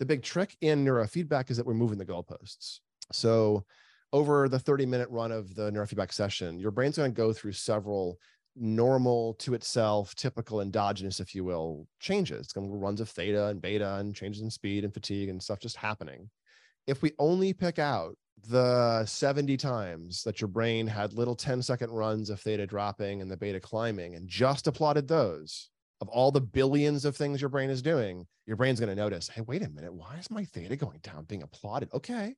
the big trick in neurofeedback is that we're moving the goalposts. So over the 30 minute run of the neurofeedback session, your brain's going to go through several normal to itself, typical endogenous, if you will, changes. It's going to runs of theta and beta and changes in speed and fatigue and stuff just happening. If we only pick out the 70 times that your brain had little 10 second runs of theta dropping and the beta climbing and just applauded those of all the billions of things your brain is doing, your brain's going to notice, hey, wait a minute, why is my theta going down being applauded? Okay.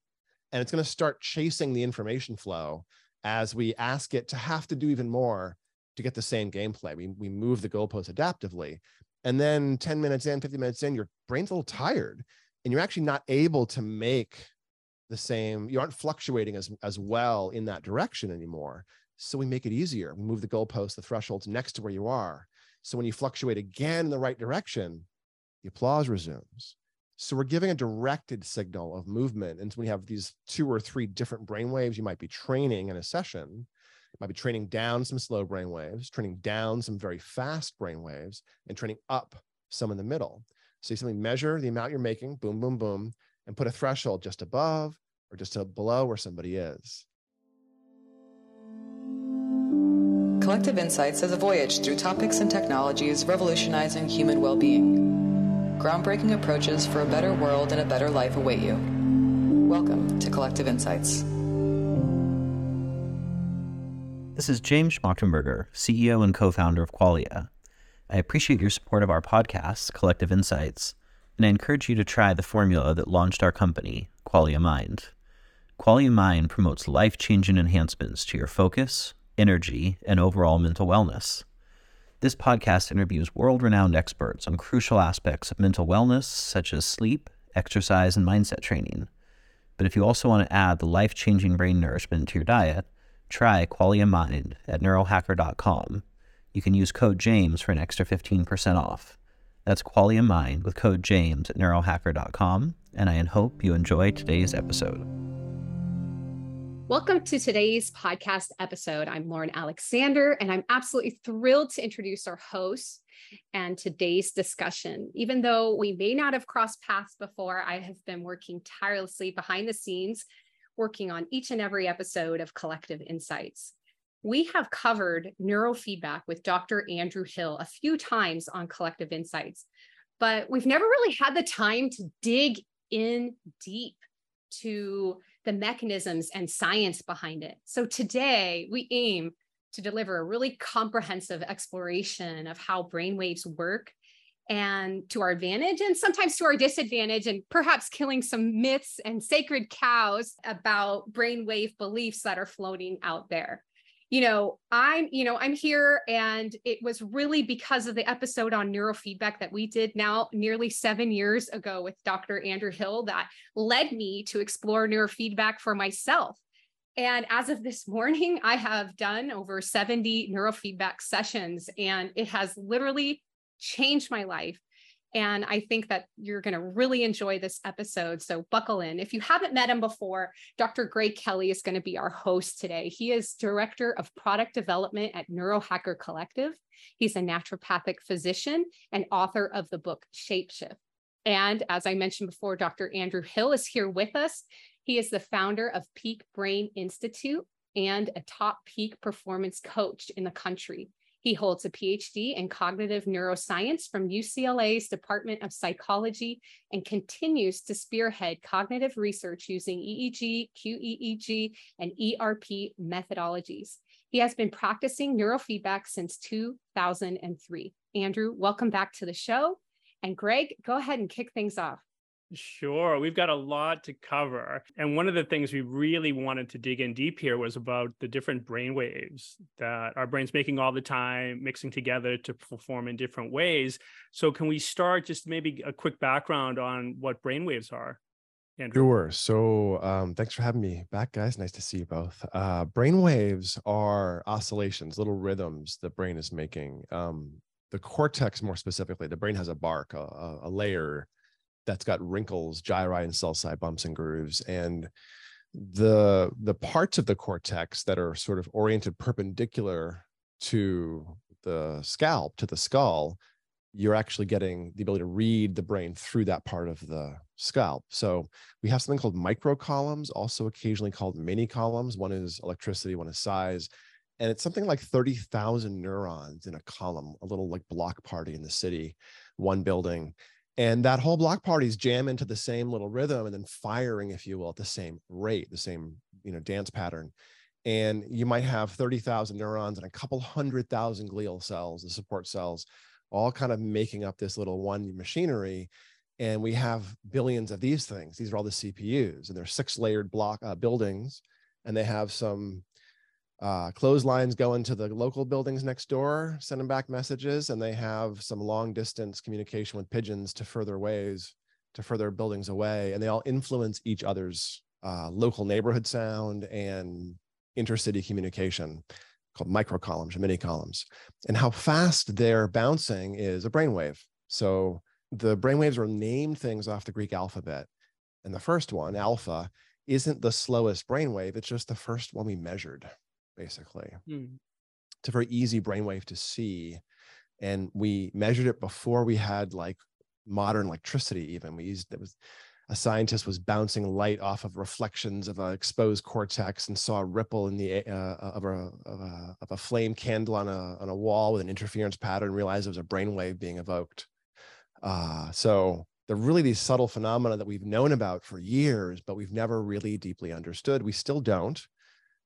And it's going to start chasing the information flow as we ask it to have to do even more to get the same gameplay. We, we move the goalposts adaptively. And then 10 minutes in, 50 minutes in, your brain's a little tired and you're actually not able to make the same, you aren't fluctuating as, as well in that direction anymore. So we make it easier. We move the goalposts, the thresholds next to where you are. So when you fluctuate again in the right direction, the applause resumes. So we're giving a directed signal of movement. And when you have these two or three different brain waves, you might be training in a session You might be training down some slow brain waves, training down some very fast brain waves, and training up some in the middle. So you simply measure the amount you're making, boom, boom, boom, and put a threshold just above or just below where somebody is. Collective Insights is a voyage through topics and technologies revolutionizing human well being. Groundbreaking approaches for a better world and a better life await you. Welcome to Collective Insights. This is James Schmachtenberger, CEO and co founder of Qualia. I appreciate your support of our podcast, Collective Insights, and I encourage you to try the formula that launched our company, Qualia Mind. Qualia Mind promotes life changing enhancements to your focus, energy, and overall mental wellness. This podcast interviews world renowned experts on crucial aspects of mental wellness, such as sleep, exercise, and mindset training. But if you also want to add the life changing brain nourishment to your diet, try Qualia Mind at neurohacker.com. You can use code JAMES for an extra 15% off. That's Qualia Mind with code JAMES at neurohacker.com, and I hope you enjoy today's episode. Welcome to today's podcast episode. I'm Lauren Alexander, and I'm absolutely thrilled to introduce our host and today's discussion. Even though we may not have crossed paths before, I have been working tirelessly behind the scenes working on each and every episode of Collective Insights. We have covered neurofeedback with Dr. Andrew Hill a few times on Collective Insights, but we've never really had the time to dig in deep to the mechanisms and science behind it. So today we aim to deliver a really comprehensive exploration of how brainwaves work and to our advantage and sometimes to our disadvantage and perhaps killing some myths and sacred cows about brainwave beliefs that are floating out there you know i'm you know i'm here and it was really because of the episode on neurofeedback that we did now nearly seven years ago with dr andrew hill that led me to explore neurofeedback for myself and as of this morning i have done over 70 neurofeedback sessions and it has literally changed my life. And I think that you're going to really enjoy this episode. So buckle in. If you haven't met him before, Dr. Greg Kelly is going to be our host today. He is Director of Product Development at Neurohacker Collective. He's a naturopathic physician and author of the book Shapeshift. And as I mentioned before, Dr. Andrew Hill is here with us. He is the founder of Peak Brain Institute and a top peak performance coach in the country. He holds a PhD in cognitive neuroscience from UCLA's Department of Psychology and continues to spearhead cognitive research using EEG, QEEG, and ERP methodologies. He has been practicing neurofeedback since 2003. Andrew, welcome back to the show. And Greg, go ahead and kick things off. Sure. We've got a lot to cover. And one of the things we really wanted to dig in deep here was about the different brain waves that our brain's making all the time, mixing together to perform in different ways. So, can we start just maybe a quick background on what brain waves are? Andrew? Sure. So, um, thanks for having me back, guys. Nice to see you both. Uh, brain waves are oscillations, little rhythms the brain is making. Um, the cortex, more specifically, the brain has a bark, a, a layer that's got wrinkles, gyri, and side bumps and grooves. And the the parts of the cortex that are sort of oriented perpendicular to the scalp, to the skull, you're actually getting the ability to read the brain through that part of the scalp. So we have something called microcolumns, also occasionally called mini columns. One is electricity, one is size. And it's something like 30,000 neurons in a column, a little like block party in the city, one building. And that whole block party is jam into the same little rhythm and then firing, if you will, at the same rate, the same, you know, dance pattern. And you might have 30,000 neurons and a couple hundred thousand glial cells, the support cells, all kind of making up this little one machinery. And we have billions of these things. These are all the CPUs, and they're six layered block uh, buildings, and they have some uh, clotheslines going to the local buildings next door, sending back messages, and they have some long distance communication with pigeons to further ways, to further buildings away, and they all influence each other's uh, local neighborhood sound and intercity communication called microcolumns or mini columns. And how fast they're bouncing is a brainwave. So the brainwaves are named things off the Greek alphabet. And the first one, alpha, isn't the slowest brainwave, it's just the first one we measured, basically. Hmm. It's a very easy brainwave to see. And we measured it before we had like modern electricity, even. We used it was a scientist was bouncing light off of reflections of an exposed cortex and saw a ripple in the uh, of, a, of, a, of a flame candle on a on a wall with an interference pattern and realized it was a brainwave being evoked. Uh, so they're really these subtle phenomena that we've known about for years, but we've never really deeply understood. We still don't.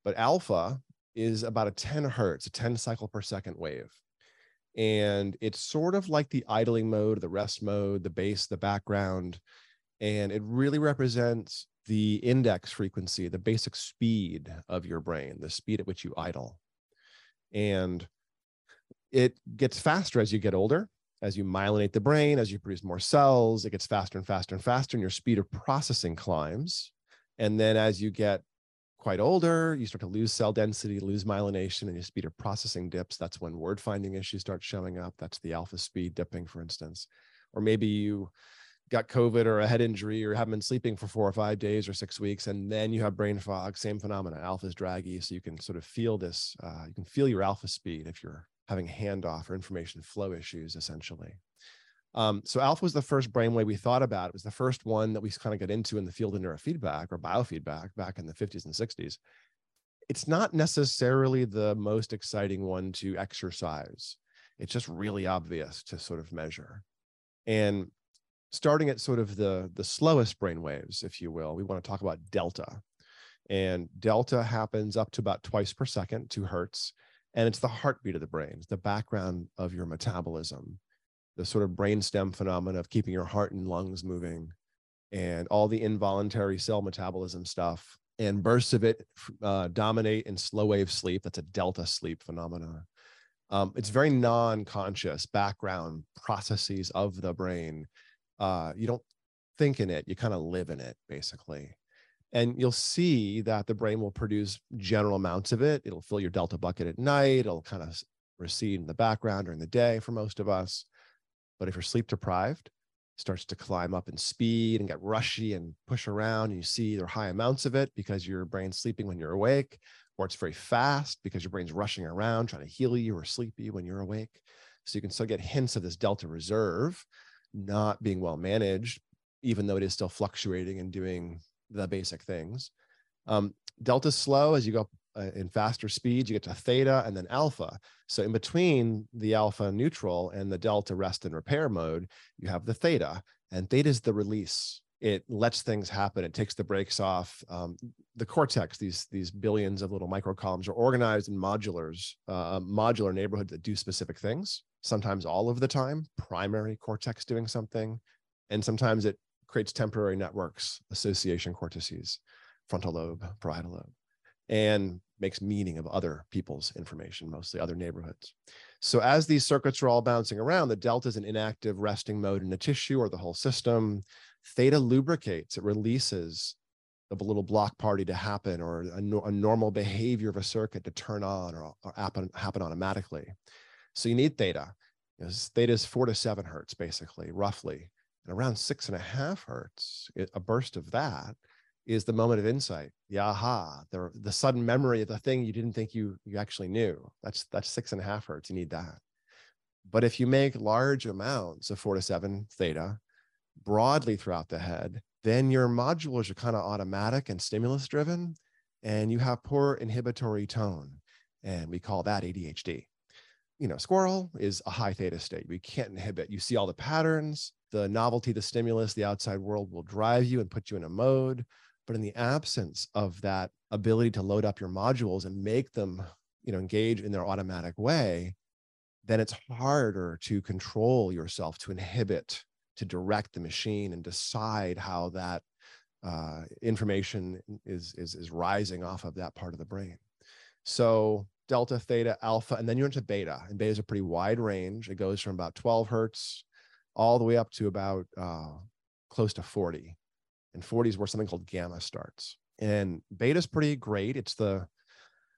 But alpha is about a 10 hertz, a 10 cycle per second wave. And it's sort of like the idling mode, the rest mode, the bass, the background and it really represents the index frequency, the basic speed of your brain, the speed at which you idle. And it gets faster as you get older, as you myelinate the brain, as you produce more cells, it gets faster and faster and faster, and your speed of processing climbs. And then as you get quite older, you start to lose cell density, lose myelination, and your speed of processing dips. That's when word finding issues start showing up. That's the alpha speed dipping, for instance. Or maybe you got COVID or a head injury or haven't been sleeping for four or five days or six weeks, and then you have brain fog, same phenomena. Alpha is draggy, so you can sort of feel this. Uh, you can feel your alpha speed if you're having handoff or information flow issues, essentially. Um, so alpha was the first brainwave we thought about. It was the first one that we kind of got into in the field of neurofeedback or biofeedback back in the 50s and 60s. It's not necessarily the most exciting one to exercise. It's just really obvious to sort of measure. And starting at sort of the the slowest brain waves, if you will, we want to talk about delta. And delta happens up to about twice per second, two hertz. And it's the heartbeat of the brain, it's the background of your metabolism, the sort of brainstem phenomena of keeping your heart and lungs moving, and all the involuntary cell metabolism stuff. And bursts of it uh, dominate in slow wave sleep. That's a delta sleep phenomena. Um, it's very non-conscious background processes of the brain uh, you don't think in it, you kind of live in it basically. And you'll see that the brain will produce general amounts of it. It'll fill your delta bucket at night. It'll kind of recede in the background during the day for most of us. But if you're sleep deprived, starts to climb up in speed and get rushy and push around. And you see either high amounts of it because your brain's sleeping when you're awake, or it's very fast because your brain's rushing around trying to heal you or sleep you when you're awake. So you can still get hints of this delta reserve not being well managed, even though it is still fluctuating and doing the basic things. Um, delta slow as you go uh, in faster speeds, you get to theta and then alpha. So in between the alpha neutral and the delta rest and repair mode, you have the theta, and theta is the release. It lets things happen. It takes the brakes off. Um, the cortex, these these billions of little microcolumns, are organized in modulars, uh, modular neighborhoods that do specific things sometimes all of the time, primary cortex doing something. And sometimes it creates temporary networks, association cortices, frontal lobe, parietal lobe, and makes meaning of other people's information, mostly other neighborhoods. So as these circuits are all bouncing around, the delta is an inactive resting mode in the tissue or the whole system. Theta lubricates, it releases the little block party to happen or a, a normal behavior of a circuit to turn on or, or happen, happen automatically. So you need theta. You know, theta is four to seven hertz, basically, roughly. And around six and a half hertz, a burst of that is the moment of insight, the aha, the, the sudden memory of the thing you didn't think you, you actually knew. That's, that's six and a half hertz. You need that. But if you make large amounts of four to seven theta broadly throughout the head, then your modules are kind of automatic and stimulus driven, and you have poor inhibitory tone. And we call that ADHD. You know, squirrel is a high theta state. We can't inhibit. You see all the patterns, the novelty, the stimulus, the outside world will drive you and put you in a mode. But in the absence of that ability to load up your modules and make them, you know, engage in their automatic way, then it's harder to control yourself, to inhibit, to direct the machine and decide how that uh, information is, is, is rising off of that part of the brain. So delta, theta, alpha, and then you're into beta. And beta is a pretty wide range. It goes from about 12 hertz all the way up to about uh, close to 40. And 40 is where something called gamma starts. And beta is pretty great. It's the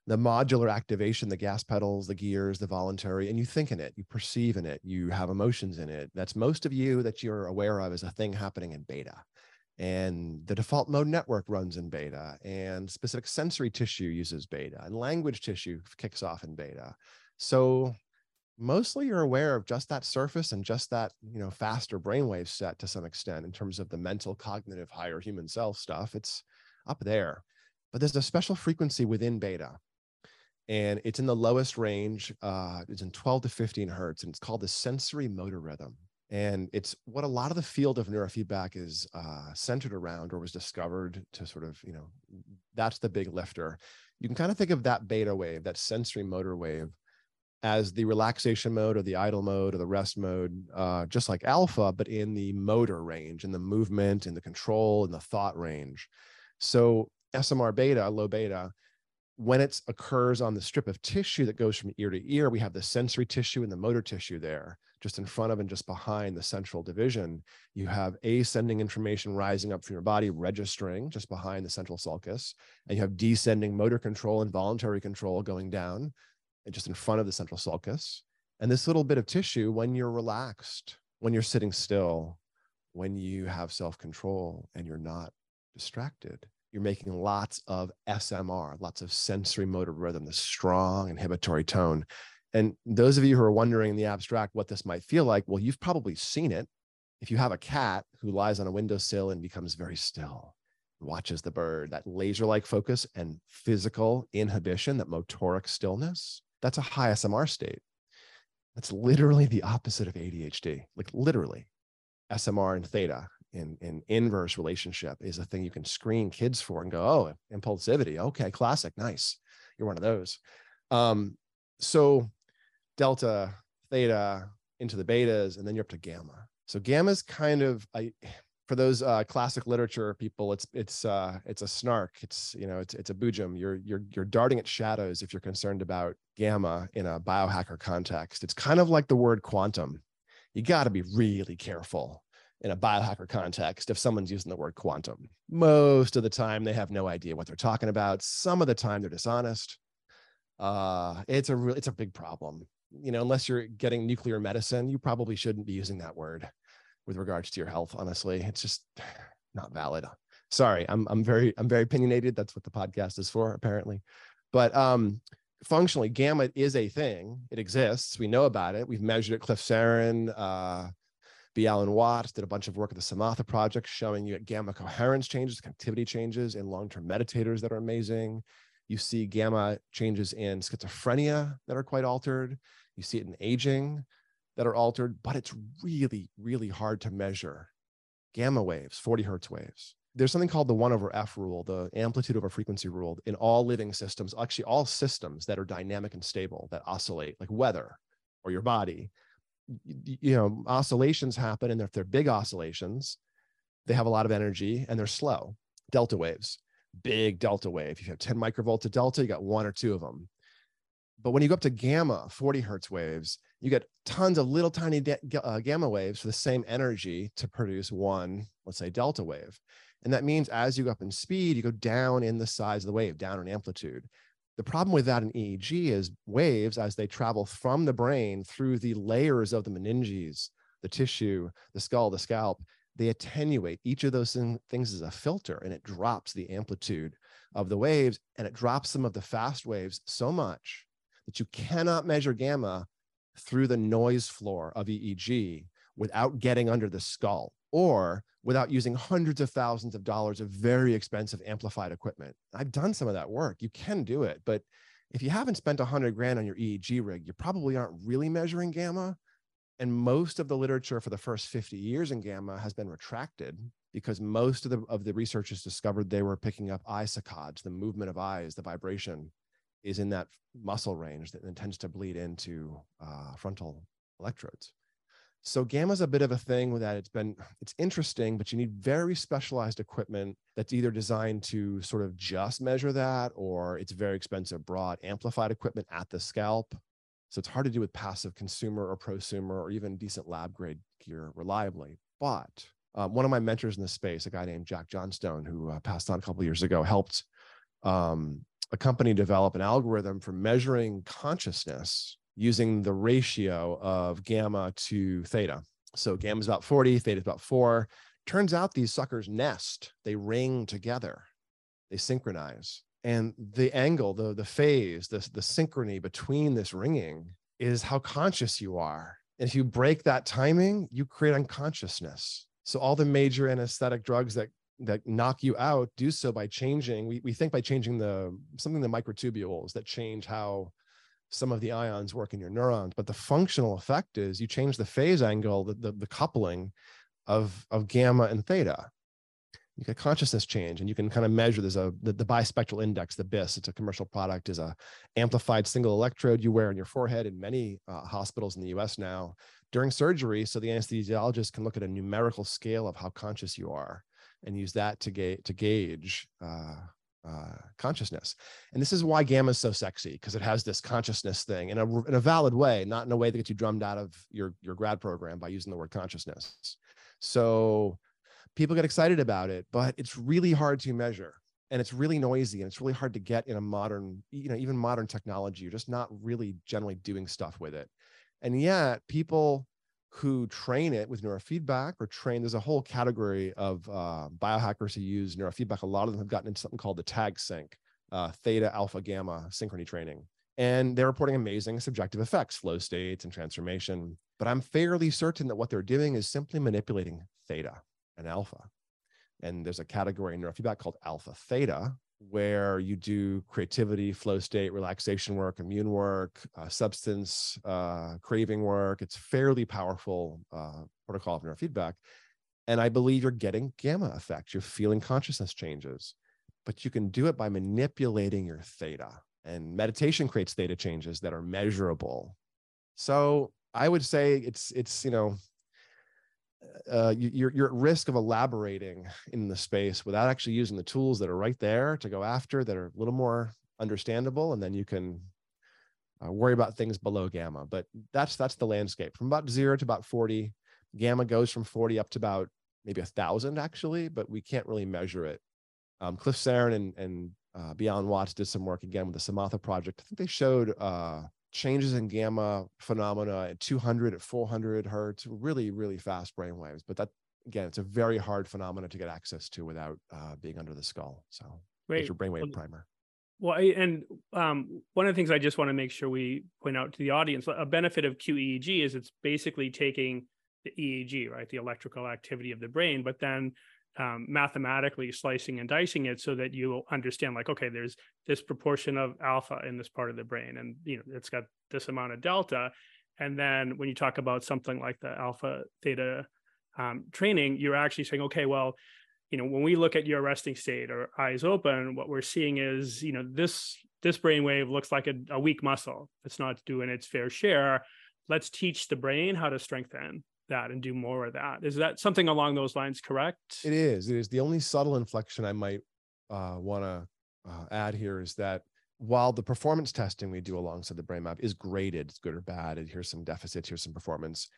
the modular activation, the gas pedals, the gears, the voluntary, and you think in it, you perceive in it, you have emotions in it. That's most of you that you're aware of as a thing happening in beta. And the default mode network runs in beta, and specific sensory tissue uses beta, and language tissue kicks off in beta. So mostly you're aware of just that surface and just that you know faster brainwave set to some extent in terms of the mental cognitive higher human self stuff it's up there but there's a special frequency within beta and it's in the lowest range. Uh, it's in 12 to 15 hertz, and it's called the sensory motor rhythm. And it's what a lot of the field of neurofeedback is uh, centered around, or was discovered to sort of, you know, that's the big lifter. You can kind of think of that beta wave, that sensory motor wave, as the relaxation mode or the idle mode or the rest mode, uh, just like alpha, but in the motor range, in the movement, in the control, in the thought range. So SMR beta, low beta, when it occurs on the strip of tissue that goes from ear to ear, we have the sensory tissue and the motor tissue there, just in front of and just behind the central division. You have ascending information rising up from your body, registering just behind the central sulcus. And you have descending motor control and voluntary control going down just in front of the central sulcus. And this little bit of tissue, when you're relaxed, when you're sitting still, when you have self control and you're not distracted, you're making lots of SMR, lots of sensory motor rhythm, the strong inhibitory tone. And those of you who are wondering in the abstract what this might feel like, well, you've probably seen it. If you have a cat who lies on a windowsill and becomes very still, watches the bird, that laser like focus and physical inhibition, that motoric stillness, that's a high SMR state. That's literally the opposite of ADHD, like literally. SMR and theta in, in inverse relationship is a thing you can screen kids for and go, oh, impulsivity. Okay, classic. Nice. You're one of those. Um, so delta, theta into the betas, and then you're up to gamma. So gamma is kind of I for those uh, classic literature people, it's it's uh, it's a snark. It's you know it's it's a boojum. You're you're you're darting at shadows if you're concerned about gamma in a biohacker context. It's kind of like the word quantum. You got to be really careful in a biohacker context if someone's using the word quantum. Most of the time, they have no idea what they're talking about. Some of the time, they're dishonest. Uh, it's a real, it's a big problem. You know, unless you're getting nuclear medicine, you probably shouldn't be using that word with regards to your health. Honestly, it's just not valid. Sorry, I'm I'm very I'm very opinionated. That's what the podcast is for, apparently. But um, functionally, gamma is a thing. It exists. We know about it. We've measured it. Cliff Saron, uh, B. Alan Wallace did a bunch of work at the Shamatha Project showing you gamma coherence changes, connectivity changes in long-term meditators that are amazing. You see gamma changes in schizophrenia that are quite altered. You see it in aging that are altered, but it's really, really hard to measure gamma waves, 40 hertz waves. There's something called the one over F rule, the amplitude over frequency rule in all living systems, actually all systems that are dynamic and stable, that oscillate, like weather or your body. You know oscillations happen and if they're big oscillations they have a lot of energy and they're slow. Delta waves big delta wave. If you have 10 microvolts of delta you got one or two of them but when you go up to gamma 40 hertz waves you get tons of little tiny uh, gamma waves for the same energy to produce one let's say delta wave and that means as you go up in speed you go down in the size of the wave down in amplitude the problem with that in EEG is waves, as they travel from the brain through the layers of the meninges, the tissue, the skull, the scalp, they attenuate. Each of those things is a filter and it drops the amplitude of the waves and it drops some of the fast waves so much that you cannot measure gamma through the noise floor of EEG without getting under the skull or without using hundreds of thousands of dollars of very expensive amplified equipment. I've done some of that work. You can do it, but if you haven't spent a hundred grand on your EEG rig, you probably aren't really measuring gamma. And most of the literature for the first 50 years in gamma has been retracted because most of the of the researchers discovered they were picking up eye saccades, the movement of eyes, the vibration is in that muscle range that tends to bleed into uh, frontal electrodes. So gamma is a bit of a thing with that it's been it's interesting, but you need very specialized equipment that's either designed to sort of just measure that, or it's very expensive, broad amplified equipment at the scalp. So it's hard to do with passive consumer or prosumer or even decent lab grade gear reliably. But um, one of my mentors in the space, a guy named Jack Johnstone, who uh, passed on a couple years ago, helped um, a company develop an algorithm for measuring consciousness using the ratio of gamma to theta. So gamma is about 40, theta is about four. Turns out these suckers nest, they ring together, they synchronize. And the angle, the, the phase, the, the synchrony between this ringing is how conscious you are. And if you break that timing, you create unconsciousness. So all the major anesthetic drugs that that knock you out do so by changing we, we think by changing the something the microtubules that change how some of the ions work in your neurons but the functional effect is you change the phase angle the, the, the coupling of of gamma and theta. You get consciousness change and you can kind of measure there's a the, the bispectral index the bis it's a commercial product is a amplified single electrode you wear on your forehead in many uh, hospitals in the us now. During surgery so the anesthesiologist can look at a numerical scale of how conscious you are and use that to, ga- to gauge uh, uh, consciousness. And this is why gamma is so sexy because it has this consciousness thing in a, in a valid way, not in a way that gets you drummed out of your, your grad program by using the word consciousness. So people get excited about it, but it's really hard to measure and it's really noisy and it's really hard to get in a modern, you know, even modern technology. You're just not really generally doing stuff with it. And yet people who train it with neurofeedback or train there's a whole category of uh, biohackers who use neurofeedback. A lot of them have gotten into something called the tag sync uh, theta alpha gamma synchrony training. And they're reporting amazing subjective effects flow states and transformation. But i'm fairly certain that what they're doing is simply manipulating theta and alpha. And there's a category in neurofeedback called alpha theta where you do creativity, flow state, relaxation work, immune work, uh, substance uh, craving work. It's fairly powerful uh, protocol of neurofeedback. And I believe you're getting gamma effects. You're feeling consciousness changes, but you can do it by manipulating your theta. And meditation creates theta changes that are measurable. So I would say it's it's you know uh, you, are you're at risk of elaborating in the space without actually using the tools that are right there to go after that are a little more understandable, and then you can uh, worry about things below gamma. But that's that's the landscape from about zero to about forty. Gamma goes from forty up to about maybe a thousand actually, but we can't really measure it. Um, Cliff Saron and and uh, B. Alan Wallace did some work again with the Shamatha project. I think they showed uh, changes in gamma phenomena at 200 at 400 hertz really really fast brain waves but that again it's a very hard phenomena to get access to without uh, being under the skull so Great. your brainwave well, primer well and um, one of the things i just want to make sure we point out to the audience a benefit of qeeg is it's basically taking the eeg right the electrical activity of the brain but then um, mathematically slicing and dicing it so that you understand like okay there's this proportion of alpha in this part of the brain and you know it's got this amount of delta. And then when you talk about something like the alpha theta um, training you're actually saying okay well you know when we look at your resting state or eyes open what we're seeing is you know this this brainwave looks like a, a weak muscle. It's not doing its fair share. Let's teach the brain how to strengthen that and do more of that. Is that something along those lines correct? It is. It is. The only subtle inflection I might uh, want to uh, add here is that while the performance testing we do alongside the brain map is graded, it's good or bad, and here's some deficits, here's some performance,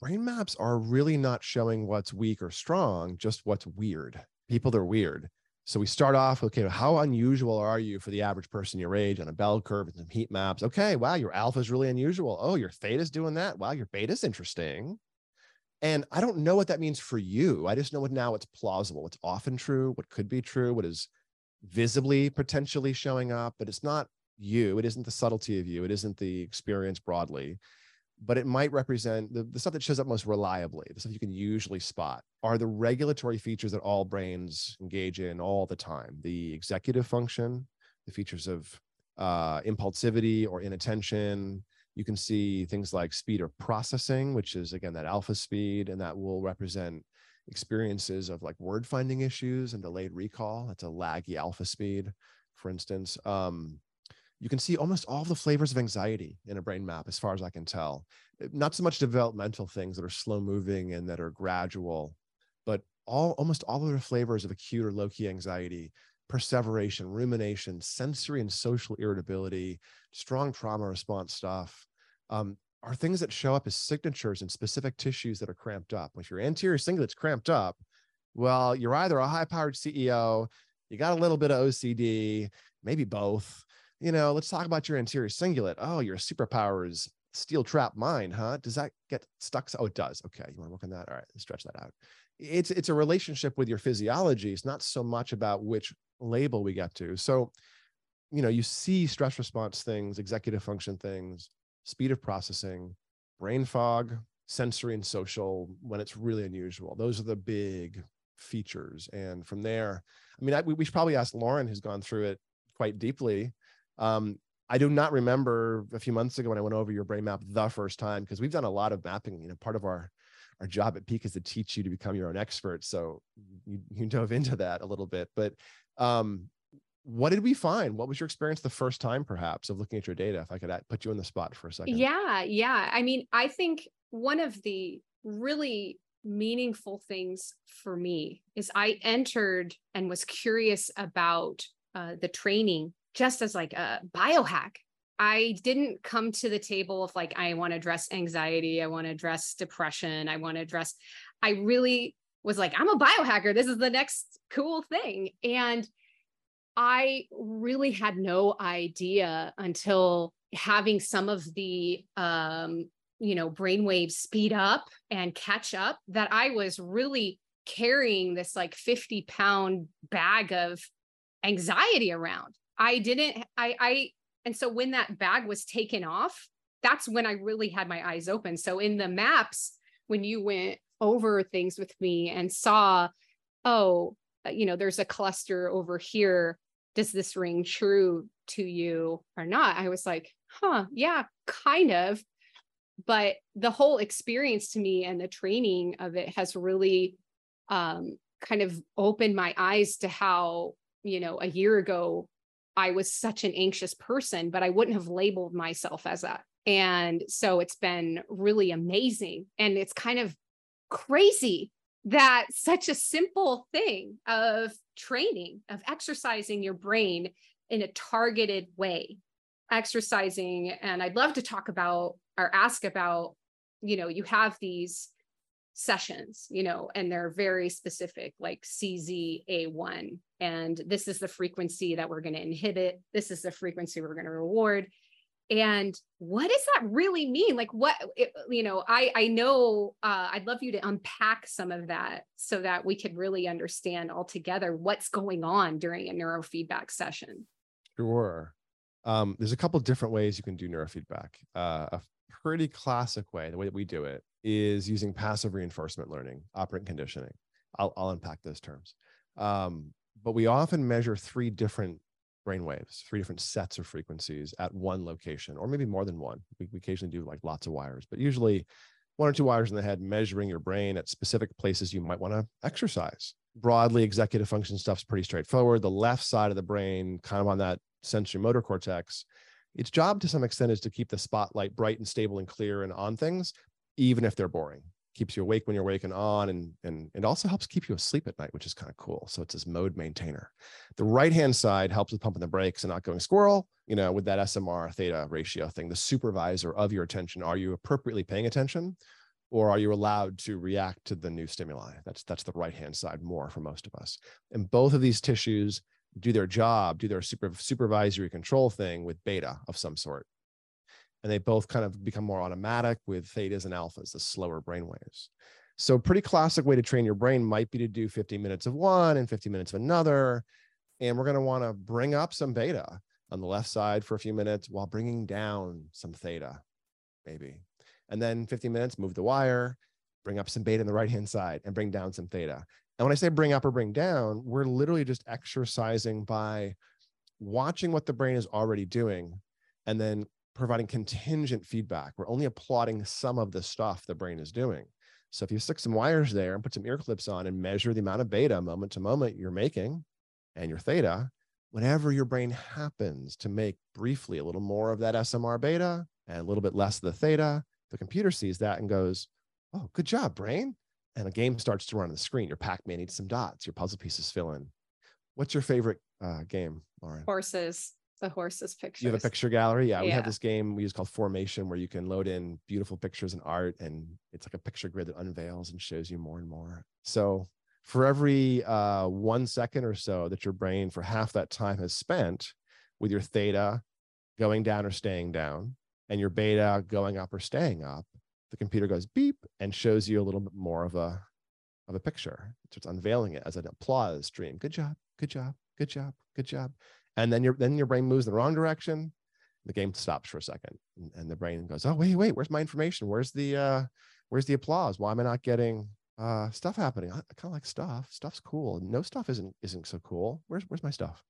brain maps are really not showing what's weak or strong, just what's weird. People that are weird. So we start off, okay, how unusual are you for the average person your age on a bell curve and some heat maps? Okay, wow, your alpha is really unusual. Oh, your theta's doing that. Wow, your beta's interesting. And I don't know what that means for you. I just know what now it's plausible, what's often true, what could be true, what is visibly potentially showing up, but it's not you. It isn't the subtlety of you. It isn't the experience broadly. but it might represent the, the stuff that shows up most reliably, the stuff you can usually spot, are the regulatory features that all brains engage in all the time the executive function, the features of uh, impulsivity or inattention. You can see things like speed of processing, which is again that alpha speed, and that will represent experiences of like word finding issues and delayed recall. That's a laggy alpha speed, for instance. Um, you can see almost all the flavors of anxiety in a brain map, as far as I can tell. Eh, not so much developmental things that are slow moving and that are gradual, but all almost all of the flavors of acute or low key anxiety, perseveration, rumination, sensory and social irritability, strong trauma response stuff. Um, are things that show up as signatures in specific tissues that are cramped up. If your anterior cingulate's cramped up, well, you're either a high powered CEO, you got a little bit of OCD, maybe both, you know, let's talk about your anterior cingulate. Oh, your superpower is steel trap mind, huh? Does that get stuck? Oh, it does. Okay. You want to work on that? All right, stretch that out. It's it's a relationship with your physiology. It's not so much about which label we get to. So, you know, you see stress response things, executive function things, speed of processing, brain fog, sensory and social when it's really unusual. Those are the big features. And from there, I mean, I, we, we should probably ask Lauren, who's gone through it quite deeply, um, I do not remember a few months ago when I went over your brain map the first time because we've done a lot of mapping. You know, part of our our job at Peak is to teach you to become your own expert. So you, you dove into that a little bit. But um, what did we find? What was your experience the first time, perhaps, of looking at your data? If I could put you on the spot for a second. Yeah, yeah. I mean, I think one of the really meaningful things for me is I entered and was curious about uh, the training just as like a biohack. I didn't come to the table of like, I want to address anxiety, I want to address depression, I want to address, I really was like, I'm a biohacker. This is the next cool thing. And I really had no idea until having some of the um, you know, brainwaves speed up and catch up that I was really carrying this like 50 pound bag of anxiety around. I didn't, I, I, and so when that bag was taken off, that's when I really had my eyes open. So in the maps, when you went over things with me and saw, oh, uh, you know, there's a cluster over here. Does this ring true to you or not? I was like, huh, yeah, kind of. But the whole experience to me and the training of it has really um, kind of opened my eyes to how, you know, a year ago I was such an anxious person, but I wouldn't have labeled myself as that. And so it's been really amazing. And it's kind of crazy that such a simple thing of training, of exercising your brain in a targeted way, exercising. And I'd love to talk about or ask about, you know, you have these sessions, you know, and they're very specific, like CZA1. And this is the frequency that we're going to inhibit. This is the frequency we're going to reward. And what does that really mean? Like, what, it, you know, I, I know uh, I'd love you to unpack some of that so that we could really understand altogether what's going on during a neurofeedback session. Sure. Um, there's a couple different ways you can do neurofeedback. Uh, a pretty classic way, the way that we do it, is using passive reinforcement learning, operant conditioning. I'll, I'll unpack those terms. Um, but we often measure three different brain waves, three different sets of frequencies at one location, or maybe more than one. We, we occasionally do like lots of wires, but usually one or two wires in the head measuring your brain at specific places you might want to exercise. Broadly, executive function stuff's pretty straightforward. The left side of the brain, kind of on that sensory motor cortex, its job to some extent is to keep the spotlight bright and stable and clear and on things, even if they're boring. Keeps you awake when you're awake on, and and it also helps keep you asleep at night, which is kind of cool. So it's this mode maintainer. The right hand side helps with pumping the brakes and not going squirrel. You know, with that SMR theta ratio thing, the supervisor of your attention. Are you appropriately paying attention, or are you allowed to react to the new stimuli? That's that's the right hand side more for most of us. And both of these tissues do their job, do their super, supervisory control thing with beta of some sort. And they both kind of become more automatic with thetas and alphas, the slower brain waves. So, pretty classic way to train your brain might be to do 50 minutes of one and 50 minutes of another. And we're going to want to bring up some beta on the left side for a few minutes while bringing down some theta, maybe. And then 15 minutes, move the wire, bring up some beta on the right hand side, and bring down some theta. And when I say bring up or bring down, we're literally just exercising by watching what the brain is already doing and then providing contingent feedback. We're only applauding some of the stuff the brain is doing. So if you stick some wires there and put some ear clips on and measure the amount of beta moment to moment you're making and your theta, whenever your brain happens to make briefly a little more of that SMR beta and a little bit less of the theta, the computer sees that and goes, Oh, good job, brain. And a game starts to run on the screen. Your Pac Man needs some dots, your puzzle pieces fill in. What's your favorite uh, game, Lauren? Horses the horses picture. You have a picture gallery. Yeah, we have this game we use called Formation where you can load in beautiful pictures and art, and it's like a picture grid that unveils and shows you more and more. So for every uh, one second or so that your brain for half that time has spent with your theta going down or staying down, and your beta going up or staying up, the computer goes beep and shows you a little bit more of a of a picture. So it's unveiling it as an applause stream. Good job, good job, good job, good job and then your then your brain moves in the wrong direction the game stops for a second and, and the brain goes oh wait wait where's my information? Where's the uh where's the applause? Why am i not getting uh stuff happening? I, I kind of like stuff. Stuff's cool. No stuff isn't isn't so cool. Where's where's my stuff?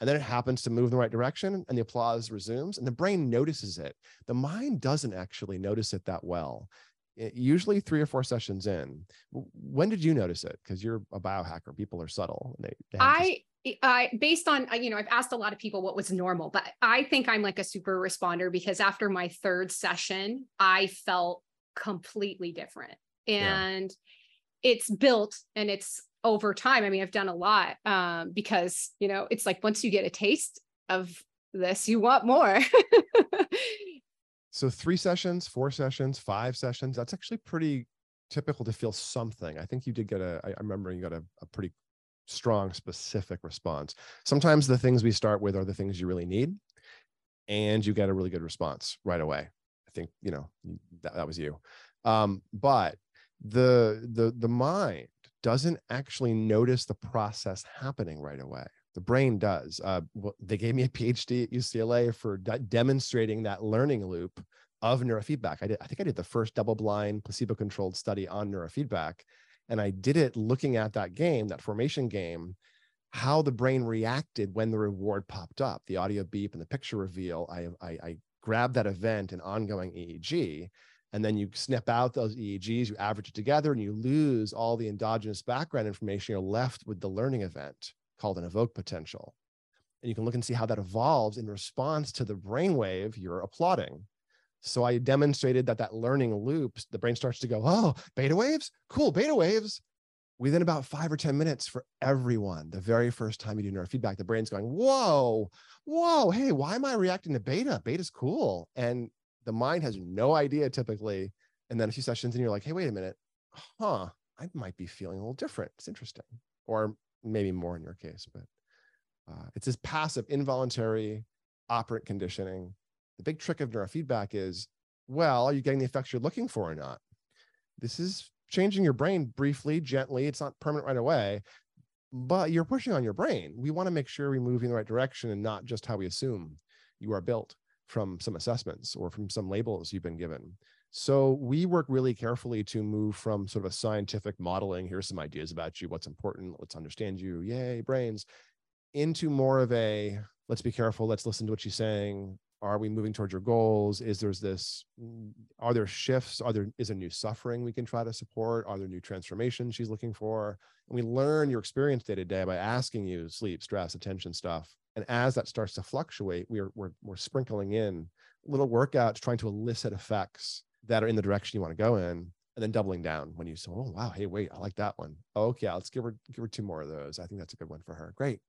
And then it happens to move in the right direction and the applause resumes and the brain notices it. The mind doesn't actually notice it that well. It, usually three or four sessions in. When did you notice it? Because you're a biohacker. People are subtle. They, they i I based on you know I've asked a lot of people what was normal, but I think I'm like a super responder because after my third session, I felt completely different. And yeah. it's built and it's over time. I mean, I've done a lot um, because you know it's like once you get a taste of this, you want more. so three sessions, four sessions, five sessions. That's actually pretty typical to feel something. I think you did get a. I remember you got a, a pretty strong, specific response. Sometimes the things we start with are the things you really need, and you get a really good response right away. I think you know that, that was you. Um, but the the the mind doesn't actually notice the process happening right away. The brain does. Uh, they gave me a PhD at UCLA for de- demonstrating that learning loop of neurofeedback. I did. I think I did the first double-blind, placebo-controlled study on neurofeedback, and I did it looking at that game, that formation game, how the brain reacted when the reward popped up, the audio beep and the picture reveal. I, I, I grabbed that event and ongoing EEG, and then you snip out those EEGs, you average it together, and you lose all the endogenous background information. You're left with the learning event called an evoke potential. And you can look and see how that evolves in response to the brainwave you're applauding. So I demonstrated that that learning loop, the brain starts to go, oh, beta waves, cool, beta waves. Within about five or 10 minutes for everyone, the very first time you do neurofeedback, the brain's going, whoa, whoa, hey, why am I reacting to beta? Beta's cool. And the mind has no idea typically. And then a few sessions and you're like, hey, wait a minute. Huh, I might be feeling a little different. It's interesting. Or maybe more in your case, but uh, it's this passive, involuntary operant conditioning the big trick of neurofeedback is, well, are you getting the effects you're looking for or not? This is changing your brain briefly, gently. It's not permanent right away, but you're pushing on your brain. We want to make sure we move in the right direction and not just how we assume you are built from some assessments or from some labels you've been given. So we work really carefully to move from sort of a scientific modeling, here's some ideas about you, what's important, let's understand you, yay, brains, into more of a let's be careful, let's listen to what she's saying, are we moving towards your goals? Is there's this mm, are there shifts? Are there is there new suffering we can try to support? Are there new transformations she's looking for? And we learn your experience day to day by asking you sleep stress attention stuff. And as that starts to fluctuate we're we're, we're sprinkling in little workouts trying to elicit effects that are in the direction you want to go in and then doubling down when you say oh wow hey wait i like that one. Okay let's give her give her two more of those. I think that's a good one for her. Great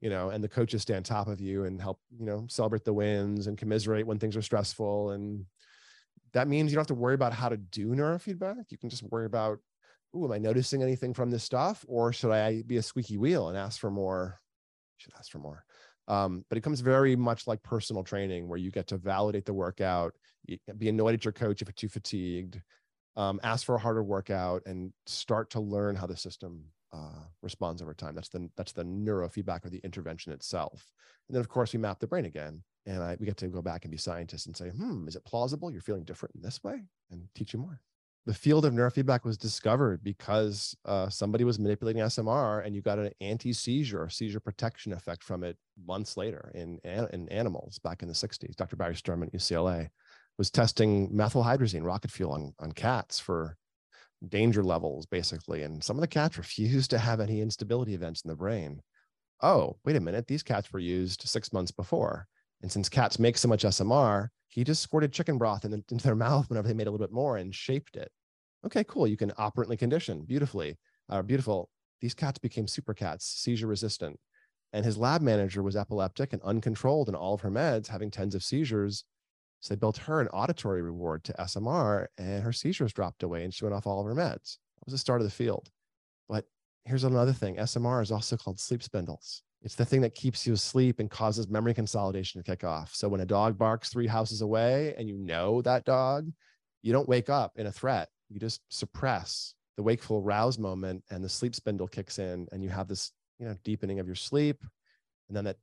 you know, and the coaches stay on top of you and help, you know, celebrate the wins and commiserate when things are stressful. And that means you don't have to worry about how to do neurofeedback. You can just worry about, oh, am I noticing anything from this stuff? Or should I be a squeaky wheel and ask for more? should ask for more. Um, but it comes very much like personal training where you get to validate the workout, be annoyed at your coach if you're too fatigued, um, ask for a harder workout and start to learn how the system uh, responds over time. That's the that's the neurofeedback or the intervention itself. And then of course we map the brain again, and I, we get to go back and be scientists and say, hmm, is it plausible you're feeling different in this way, and teach you more. The field of neurofeedback was discovered because uh, somebody was manipulating SMR, and you got an anti-seizure or seizure protection effect from it months later in in animals back in the 60s. Dr. Barry Sterman at UCLA was testing methylhydrazine rocket fuel on, on cats for danger levels basically and some of the cats refused to have any instability events in the brain. Oh wait a minute these cats were used six months before and since cats make so much smr he just squirted chicken broth in, into their mouth whenever they made a little bit more and shaped it. Okay cool you can operantly condition beautifully uh, beautiful. These cats became super cats seizure resistant and his lab manager was epileptic and uncontrolled in all of her meds having tens of seizures so they built her an auditory reward to SMR and her seizures dropped away and she went off all of her meds. That was the start of the field. But here's another thing SMR is also called sleep spindles. It's the thing that keeps you asleep and causes memory consolidation to kick off. So when a dog barks three houses away and you know that dog, you don't wake up in a threat. You just suppress the wakeful rouse moment and the sleep spindle kicks in and you have this, you know, deepening of your sleep. And then that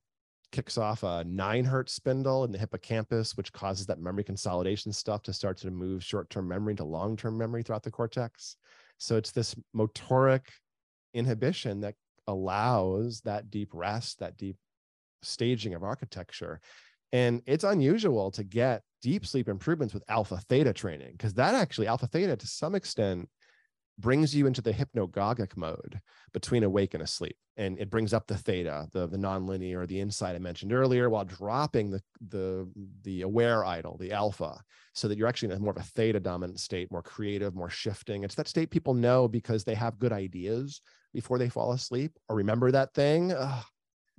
kicks off a nine hertz spindle in the hippocampus, which causes that memory consolidation stuff to start to move short term memory to long term memory throughout the cortex. So it's this motoric inhibition that allows that deep rest, that deep staging of architecture. And it's unusual to get deep sleep improvements with alpha theta training because that actually, alpha theta to some extent, brings you into the hypnagogic mode between awake and asleep. And it brings up the theta the the nonlinear the insight i mentioned earlier while dropping the the the aware idle the alpha so that you're actually in a more of a theta dominant state more creative more shifting. It's that state people know because they have good ideas before they fall asleep or remember that thing ugh,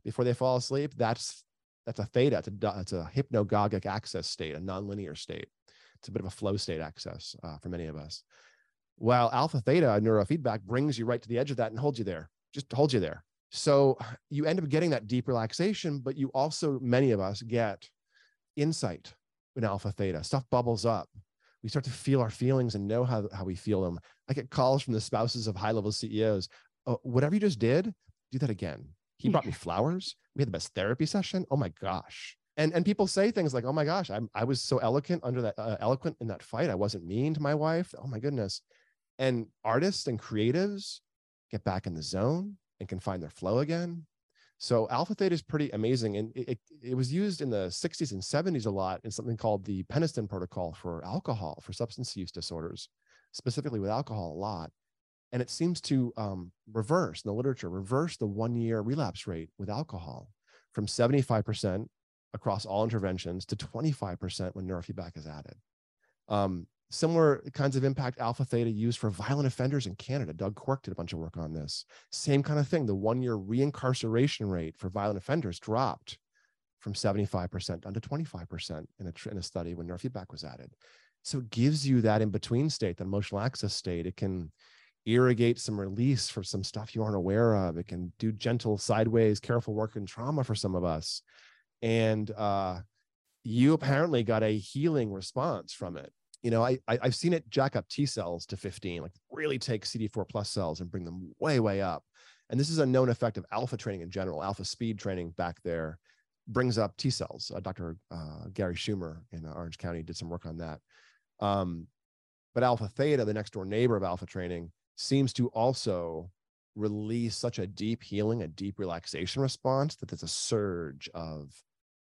before they fall asleep. That's that's a theta it's a, it's a hypnagogic access state a nonlinear state. It's a bit of a flow state access uh, for many of us while alpha theta neurofeedback brings you right to the edge of that and holds you there, just holds you there. So you end up getting that deep relaxation, but you also, many of us get insight in alpha theta. Stuff bubbles up. We start to feel our feelings and know how, how we feel them. I get calls from the spouses of high level CEOs. Oh, whatever you just did, do that again. He brought me flowers. We had the best therapy session. Oh my gosh. And, and people say things like, "Oh my gosh, I'm, I was so eloquent under that uh, eloquent in that fight. I wasn't mean to my wife. Oh my goodness." And artists and creatives get back in the zone and can find their flow again. So alpha theta is pretty amazing and it, it, it, was used in the 60s and 70s a lot in something called the peniston protocol for alcohol for substance use disorders specifically with alcohol a lot. And it seems to um, reverse in the literature reverse the one year relapse rate with alcohol from 75% across all interventions to 25% when neurofeedback is added. Um, Similar kinds of impact alpha theta used for violent offenders in Canada. Doug Quirk did a bunch of work on this. Same kind of thing. The one year reincarceration rate for violent offenders dropped from 75% down to 25% in a, in a study when neurofeedback was added. So it gives you that in between state, that emotional access state. It can irrigate some release for some stuff you aren't aware of. It can do gentle sideways, careful work in trauma for some of us. And uh, you apparently got a healing response from it you know, I, I have seen it jack up T cells to 15, like really take CD4 plus cells and bring them way, way up. And this is a known effect of alpha training in general, alpha speed training back there brings up T cells. Uh, Dr. Uh, Gary Schumer in Orange County did some work on that. Um, but alpha theta, the next door neighbor of alpha training, seems to also release such a deep healing, a deep relaxation response that there's a surge of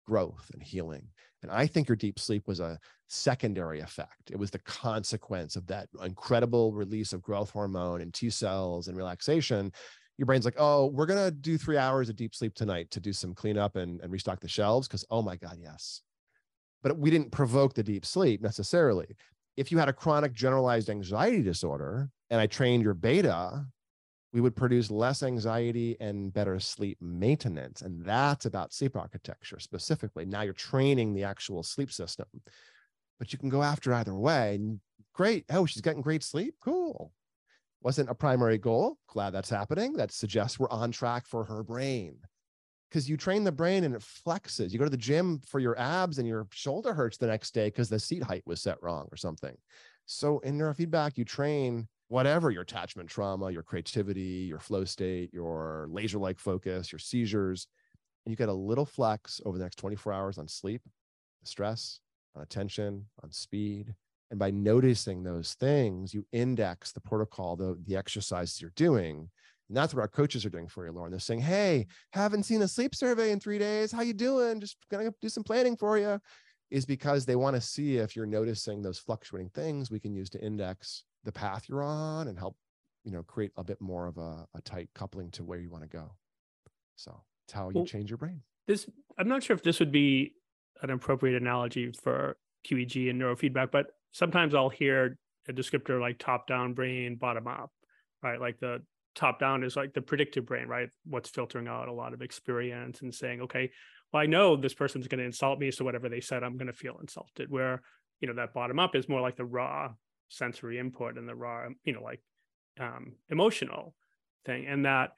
growth and healing. And I think your deep sleep was a secondary effect. It was the consequence of that incredible release of growth hormone and T cells and relaxation. Your brain's like, oh, we're going to do three hours of deep sleep tonight to do some cleanup and, and restock the shelves because, oh my God, yes. But we didn't provoke the deep sleep necessarily. If you had a chronic generalized anxiety disorder and I trained your beta we would produce less anxiety and better sleep maintenance. And that's about sleep architecture specifically. Now you're training the actual sleep system, but you can go after either way. Great. Oh, she's getting great sleep. Cool. Wasn't a primary goal. Glad that's happening. That suggests we're on track for her brain. Because you train the brain and it flexes. You go to the gym for your abs and your shoulder hurts the next day because the seat height was set wrong or something. So in neurofeedback, you train whatever your attachment trauma, your creativity, your flow state, your laser like focus, your seizures. And you get a little flex over the next 24 hours on sleep, stress, on attention, on speed. And by noticing those things, you index the protocol, the, the exercises you're doing. And that's what our coaches are doing for you, Lauren. They're saying, hey, haven't seen a sleep survey in three days. How you doing? Just gonna do some planning for you. Is because they want to see if you're noticing those fluctuating things we can use to index the path you're on and help you know create a bit more of a, a tight coupling to where you want to go. So it's how you well, change your brain. this i'm not sure if this would be an appropriate analogy for qEEG and neurofeedback but sometimes i'll hear a descriptor like top down brain bottom up right? Like the top down is like the predictive brain right? What's filtering out a lot of experience and saying okay well i know this person's going to insult me so whatever they said i'm going to feel insulted. Where you know that bottom up is more like the raw sensory input and the raw, you know, like um, emotional thing. And that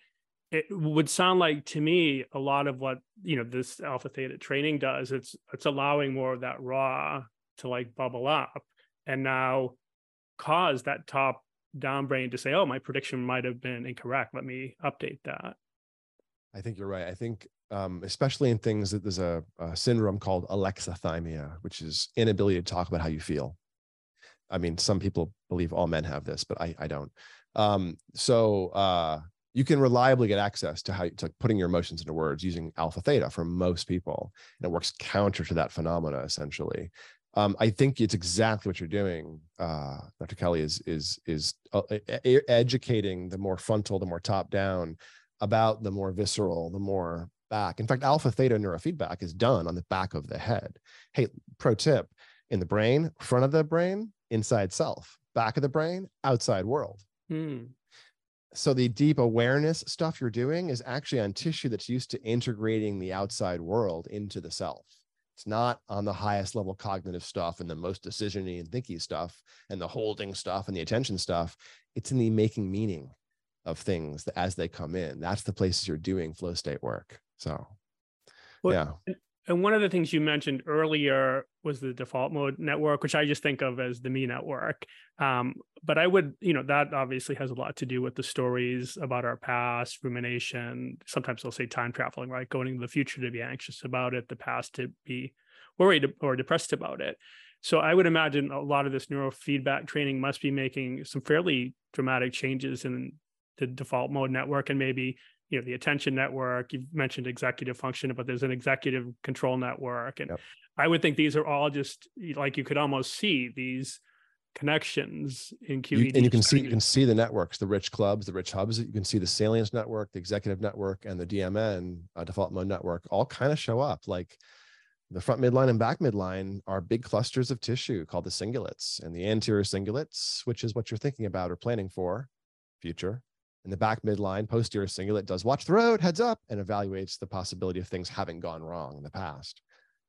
it would sound like to me a lot of what you know this alpha theta training does. It's it's allowing more of that raw to like bubble up and now cause that top down brain to say, oh, my prediction might have been incorrect. Let me update that. I think you're right. I think um, especially in things that there's a, a, syndrome called alexithymia, which is inability to talk about how you feel. I mean, some people believe all men have this, but I, I don't. Um, so uh, you can reliably get access to how to putting your emotions into words using alpha theta for most people, and it works counter to that phenomena essentially. Um, I think it's exactly what you're doing, uh, Dr. Kelly. Is is is uh, educating the more frontal, the more top down about the more visceral, the more back. In fact, alpha theta neurofeedback is done on the back of the head. Hey, pro tip: in the brain, front of the brain, inside self, back of the brain, outside world. Hmm. So the deep awareness stuff you're doing is actually on tissue that's used to integrating the outside world into the self. It's not on the highest level cognitive stuff and the most decisiony and thinky stuff and the holding stuff and the attention stuff. It's in the making meaning of things as they come in. That's the places you're doing flow state work. So, well, yeah. And one of the things you mentioned earlier was the default mode network, which I just think of as the me network. Um, but I would, you know, that obviously has a lot to do with the stories about our past, rumination. Sometimes they'll say time traveling, right? Going into the future to be anxious about it, the past to be worried or depressed about it. So I would imagine a lot of this neurofeedback training must be making some fairly dramatic changes in the default mode network and maybe you know the attention network you've mentioned executive function but there's an executive control network and yep. i would think these are all just like you could almost see these connections in qEEG. You, and you can see you can see the networks, the rich clubs, the rich hubs. You can see the salience network, the executive network, and the DMN uh, default mode network all kind of show up. Like the front midline and back midline are big clusters of tissue called the cingulates, and the anterior cingulates, which is what you're thinking about or planning for future, in the back midline, posterior cingulate does watch the road, heads up, and evaluates the possibility of things having gone wrong in the past.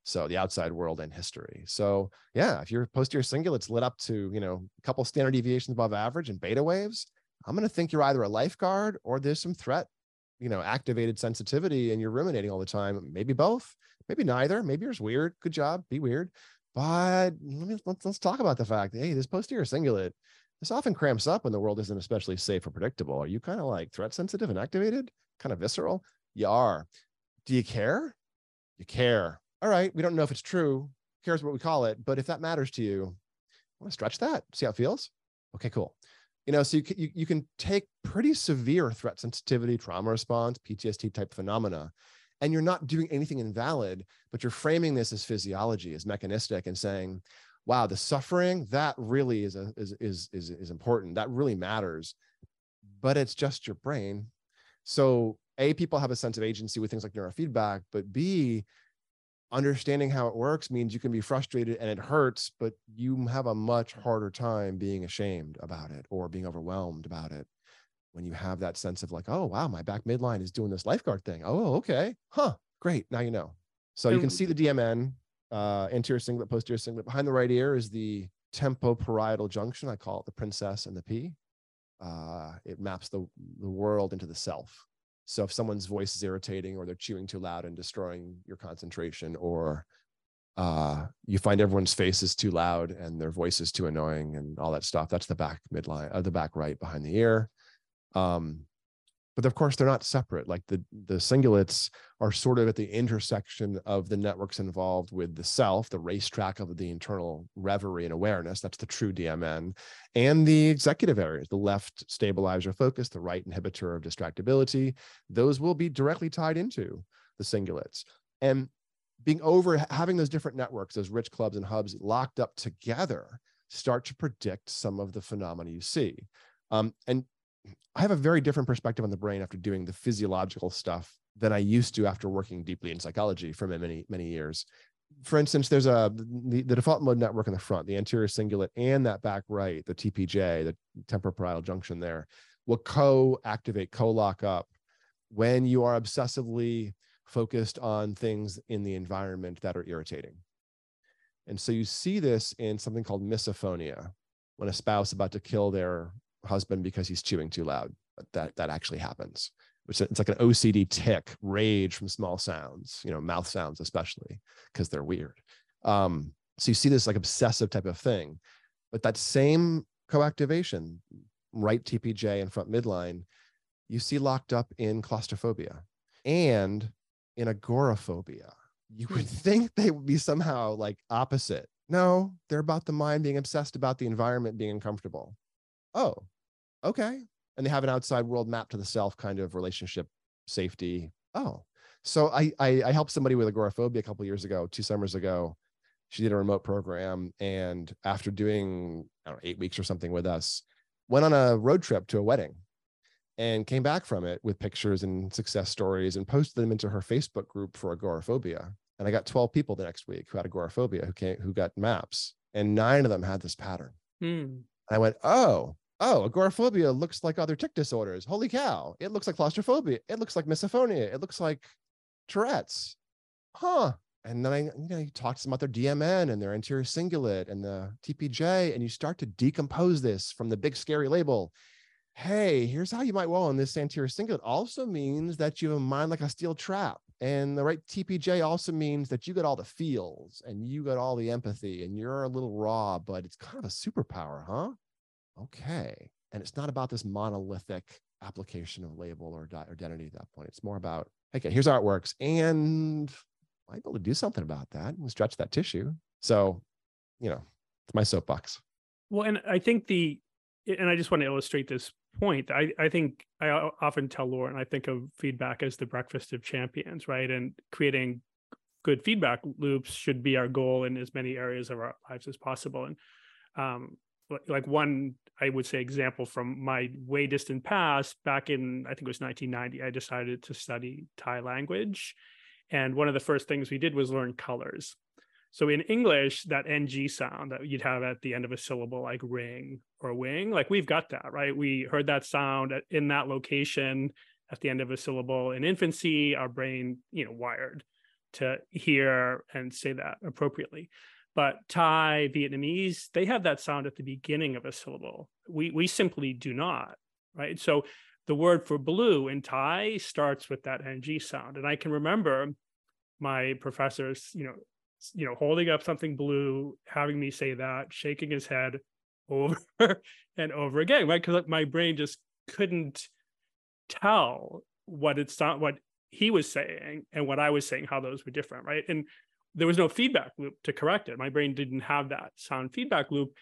So the outside world and history. So yeah, if your posterior cingulate's lit up to, you know, a couple standard deviations above average and beta waves, I'm going to think you're either a lifeguard or there's some threat, you know, activated sensitivity and you're ruminating all the time. Maybe both, maybe neither. Maybe you're weird. Good job. Be weird. But let me, let's, let's talk about the fact hey, this posterior cingulate this often cramps up when the world isn't especially safe or predictable. Are you kind of like threat sensitive and activated, kind of visceral? You are. Do you care? You care. All right. We don't know if it's true. Who Cares what we call it. But if that matters to you, want to stretch that, see how it feels. Okay, cool. You know, so you you, you can take pretty severe threat sensitivity, trauma response, PTSD type phenomena, and you're not doing anything invalid, but you're framing this as physiology, as mechanistic, and saying, wow the suffering that really is a, is, is is is important. That really matters. But it's just your brain. So a people have a sense of agency with things like neurofeedback but b understanding how it works means you can be frustrated and it hurts but you have a much harder time being ashamed about it or being overwhelmed about it. When you have that sense of like oh wow my back midline is doing this lifeguard thing. Oh okay. Huh. Great. Now you know. So you can see the dmn uh, anterior cingulate, posterior cingulate. Behind the right ear is the temporoparietal junction. I call it the princess and the P. Uh, it maps the, the world into the self. So if someone's voice is irritating or they're chewing too loud and destroying your concentration or uh, you find everyone's face is too loud and their voice is too annoying and all that stuff. That's the back midline, uh, the back right behind the ear. Um, but of course, they're not separate. Like the the cingulates are sort of at the intersection of the networks involved with the self, the racetrack of the internal reverie and awareness. That's the true DMN, and the executive areas, the left stabilizer focus, the right inhibitor of distractibility. Those will be directly tied into the cingulates. And being over having those different networks, those rich clubs and hubs locked up together, start to predict some of the phenomena you see. Um, and I have a very different perspective on the brain after doing the physiological stuff than I used to after working deeply in psychology for many, many years. For instance, there's a the, the default mode network in the front, the anterior cingulate, and that back right, the TPJ, the temporoparietal junction there, will co-activate, co-lock up when you are obsessively focused on things in the environment that are irritating. And so you see this in something called misophonia, when a spouse about to kill their husband because he's chewing too loud. That that actually happens. It's, it's like an OCD tic, rage from small sounds, you know, mouth sounds especially because they're weird. Um, so you see this like obsessive type of thing, but that same coactivation, right TPJ and front midline, you see locked up in claustrophobia and in agoraphobia. You would hmm. think they would be somehow like opposite. No, they're about the mind being obsessed about the environment being uncomfortable. Oh, okay. And they have an outside world map to the self kind of relationship safety. Oh, so I I, I helped somebody with agoraphobia a couple years ago, two summers ago. She did a remote program, and after doing I don't know, eight weeks or something with us, went on a road trip to a wedding and came back from it with pictures and success stories and posted them into her Facebook group for agoraphobia. And I got 12 people the next week who had agoraphobia who came who got maps, and nine of them had this pattern. Hmm. I went, oh, oh, agoraphobia looks like other tic disorders. Holy cow! It looks like claustrophobia. It looks like misophonia. It looks like Tourette's. Huh. And then I, you know, you talk to them about their DMN and their anterior cingulate and the TPJ, and you start to decompose this from the big scary label hey, here's how you might well in this anterior cingulate also means that you have a mind like a steel trap. And the right TPJ also means that you got all the feels and you got all the empathy and you're a little raw, but it's kind of a superpower, huh? Okay. And it's not about this monolithic application of label or identity at that point. It's more about, okay, here's how it works. And I'm able to do something about that and stretch that tissue. So, you know, it's my soapbox. Well, and I think the, and I just want to illustrate this point, I, I think I often tell Lauren, I think of feedback as the breakfast of champions, right? And creating good feedback loops should be our goal in as many areas of our lives as possible. And um, like one, I would say, example from my way distant past, back in, I think it was 1990, I decided to study Thai language. And one of the first things we did was learn colors. So in English, that ng sound that you'd have at the end of a syllable, like ring or wing, like we've got that, right? We heard that sound in that location at the end of a syllable in infancy. Our brain, you know, wired to hear and say that appropriately. But Thai, Vietnamese, they have that sound at the beginning of a syllable. We we simply do not, right? So the word for blue in Thai starts with that ng sound, and I can remember my professors, you know, you know, holding up something blue, having me say that, shaking his head over and over again, right? Because my brain just couldn't tell what it's not what he was saying and what I was saying, how those were different, right? And there was no feedback loop to correct it. My brain didn't have that sound feedback loop.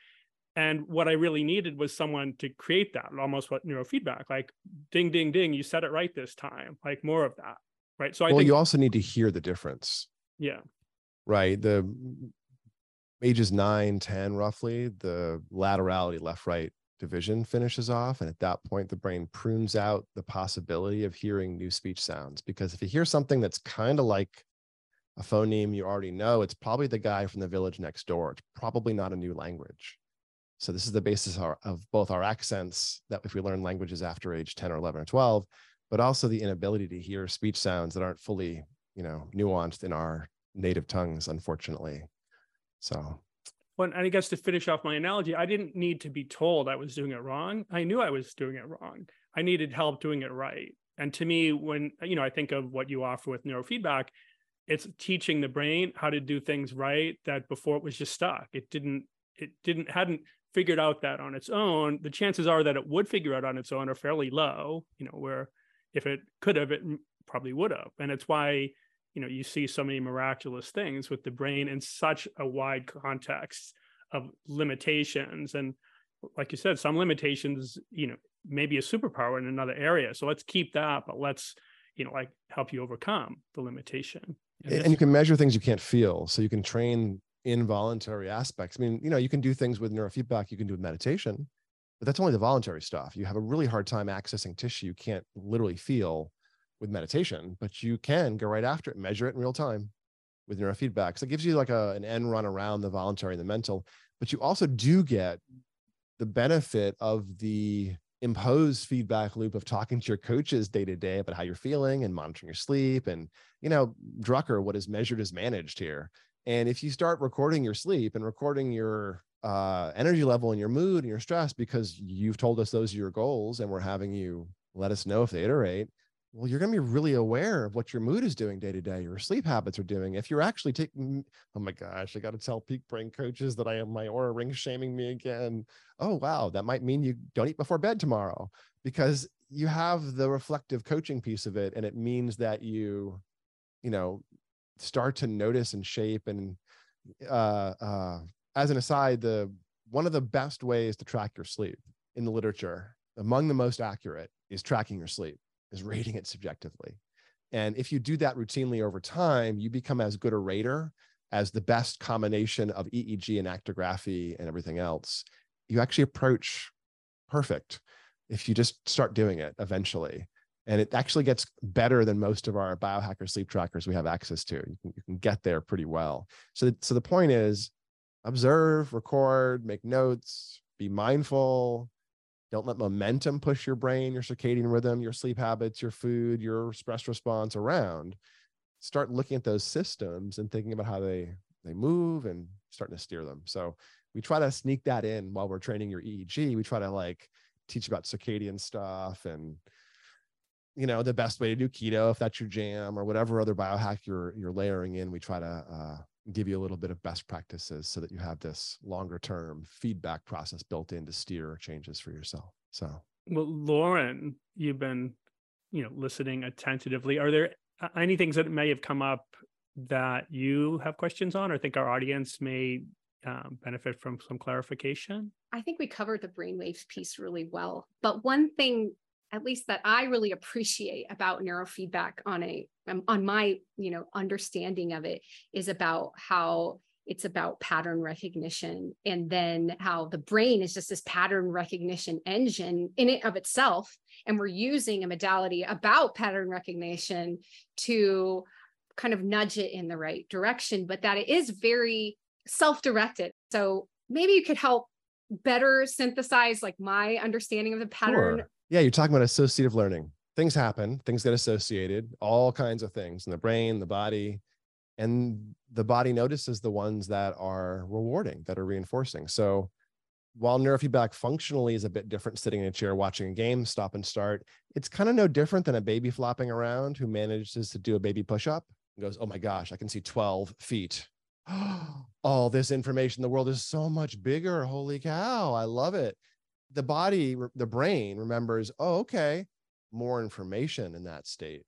And what I really needed was someone to create that, almost what neurofeedback, like ding, ding, ding, you said it right this time, like more of that. Right. So I well, think, you also need to hear the difference. Yeah right? The ages 9, 10 roughly, the laterality left right division finishes off. And at that point, the brain prunes out the possibility of hearing new speech sounds. Because if you hear something that's kind of like a phoneme you already know, it's probably the guy from the village next door. It's probably not a new language. So this is the basis of, our, of both our accents that if we learn languages after age 10 or 11 or 12, but also the inability to hear speech sounds that aren't fully, you know, nuanced in our native tongues, unfortunately. So, well, and I guess to finish off my analogy, I didn't need to be told I was doing it wrong. I knew I was doing it wrong. I needed help doing it right. And to me, when you know, I think of what you offer with neurofeedback, it's teaching the brain how to do things right that before it was just stuck. It didn't it didn't hadn't figured out that on its own. The chances are that it would figure out on its own are fairly low you know where if it could have it probably would have. And it's why you know you see so many miraculous things with the brain in such a wide context of limitations. And like you said some limitations you know maybe a superpower in another area. So let's keep that but let's you know like help you overcome the limitation and, and you can measure things you can't feel so you can train involuntary aspects. I mean you know you can do things with neurofeedback you can do with meditation but that's only the voluntary stuff. You have a really hard time accessing tissue you can't literally feel with meditation but you can go right after it measure it in real time with neurofeedback. So it gives you like a, an end run around the voluntary and the mental but you also do get the benefit of the imposed feedback loop of talking to your coaches day to day about how you're feeling and monitoring your sleep and you know drucker what is measured is managed here. And if you start recording your sleep and recording your uh, energy level and your mood and your stress because you've told us those are your goals and we're having you let us know if they iterate well, you're going to be really aware of what your mood is doing day to day, your sleep habits are doing. If you're actually taking, oh my gosh, I got to tell peak brain coaches that I am my Oura ring shaming me again. Oh, wow. That might mean you don't eat before bed tomorrow because you have the reflective coaching piece of it. And it means that you, you know, start to notice and shape. And uh, uh, as an aside, the one of the best ways to track your sleep in the literature, among the most accurate, is tracking your sleep is rating it subjectively. And if you do that routinely over time, you become as good a rater as the best combination of EEG and actigraphy and everything else. You actually approach perfect if you just start doing it eventually. And it actually gets better than most of our biohacker sleep trackers we have access to. You can, you can get there pretty well. So, so the point is observe, record, make notes, be mindful, don't let momentum push your brain, your circadian rhythm, your sleep habits, your food, your stress response around. Start looking at those systems and thinking about how they they move and starting to steer them. So we try to sneak that in while we're training your EEG. We try to like teach about circadian stuff and you know the best way to do keto if that's your jam or whatever other biohack you're you're layering in. We try to uh, give you a little bit of best practices so that you have this longer term feedback process built in to steer changes for yourself. So, well, Lauren, you've been, you know, listening attentively. Are there any things that may have come up that you have questions on or think our audience may um, benefit from some clarification? I think we covered the brainwaves piece really well. But one thing at least that I really appreciate about neurofeedback on a um, on my you know understanding of it is about how it's about pattern recognition and then how the brain is just this pattern recognition engine in it of itself. And we're using a modality about pattern recognition to kind of nudge it in the right direction but that it is very self-directed. So maybe you could help better synthesize like my understanding of the pattern sure yeah, you're talking about associative learning. Things happen, things get associated, all kinds of things in the brain, the body, and the body notices the ones that are rewarding, that are reinforcing. So while neurofeedback functionally is a bit different sitting in a chair watching a game stop and start it's kind of no different than a baby flopping around who manages to do a baby push-up and goes oh my gosh i can see 12 feet all this information the world is so much bigger holy cow i love it the body, the brain remembers, oh, okay, more information in that state.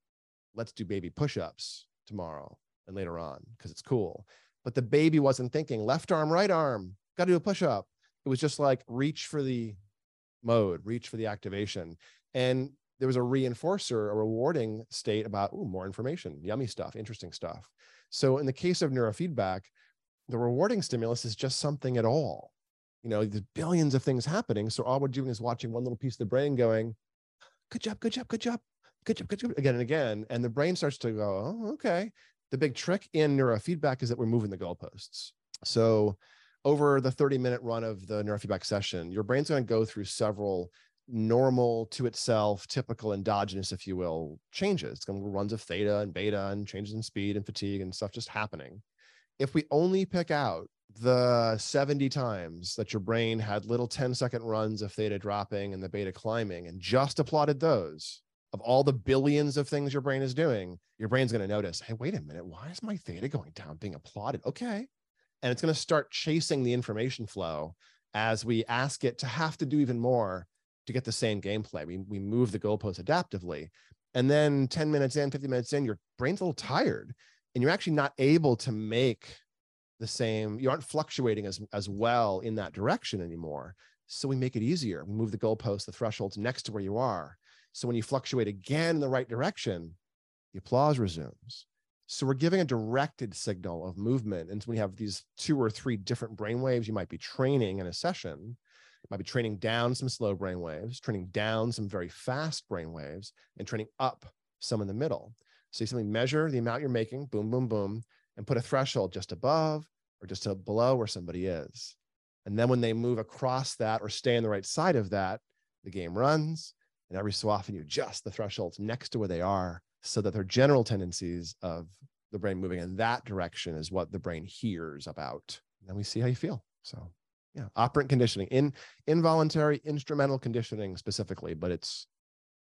Let's do baby push ups tomorrow and later on because it's cool. But the baby wasn't thinking left arm, right arm, got to do a push up. It was just like reach for the mode, reach for the activation. And there was a reinforcer, a rewarding state about, oh, more information, yummy stuff, interesting stuff. So in the case of neurofeedback, the rewarding stimulus is just something at all you know there's billions of things happening so all we're doing is watching one little piece of the brain going good job good job good job good job good job again and again and the brain starts to go oh okay. The big trick in neurofeedback is that we're moving the goalposts. So over the 30 minute run of the neurofeedback session your brain's going to go through several normal to itself typical endogenous if you will changes. It's going to runs of theta and beta and changes in speed and fatigue and stuff just happening. If we only pick out the 70 times that your brain had little 10 second runs of theta dropping and the beta climbing and just applauded those of all the billions of things your brain is doing, your brain's going to notice, hey, wait a minute, why is my theta going down, being applauded? Okay. And it's going to start chasing the information flow as we ask it to have to do even more to get the same gameplay. We, we move the goalposts adaptively. And then 10 minutes in, 50 minutes in, your brain's a little tired and you're actually not able to make the same, you aren't fluctuating as, as well in that direction anymore. So we make it easier. We move the goalposts, the thresholds next to where you are. So when you fluctuate again in the right direction, the applause resumes. So we're giving a directed signal of movement. And when you have these two or three different brain waves, you might be training in a session, you might be training down some slow brain waves, training down some very fast brain waves, and training up some in the middle. So you simply measure the amount you're making, boom, boom, boom, and put a threshold just above or just below where somebody is. And then when they move across that or stay on the right side of that, the game runs. And every so often you adjust the thresholds next to where they are so that their general tendencies of the brain moving in that direction is what the brain hears about. And then we see how you feel. So yeah, operant conditioning in involuntary instrumental conditioning specifically, but it's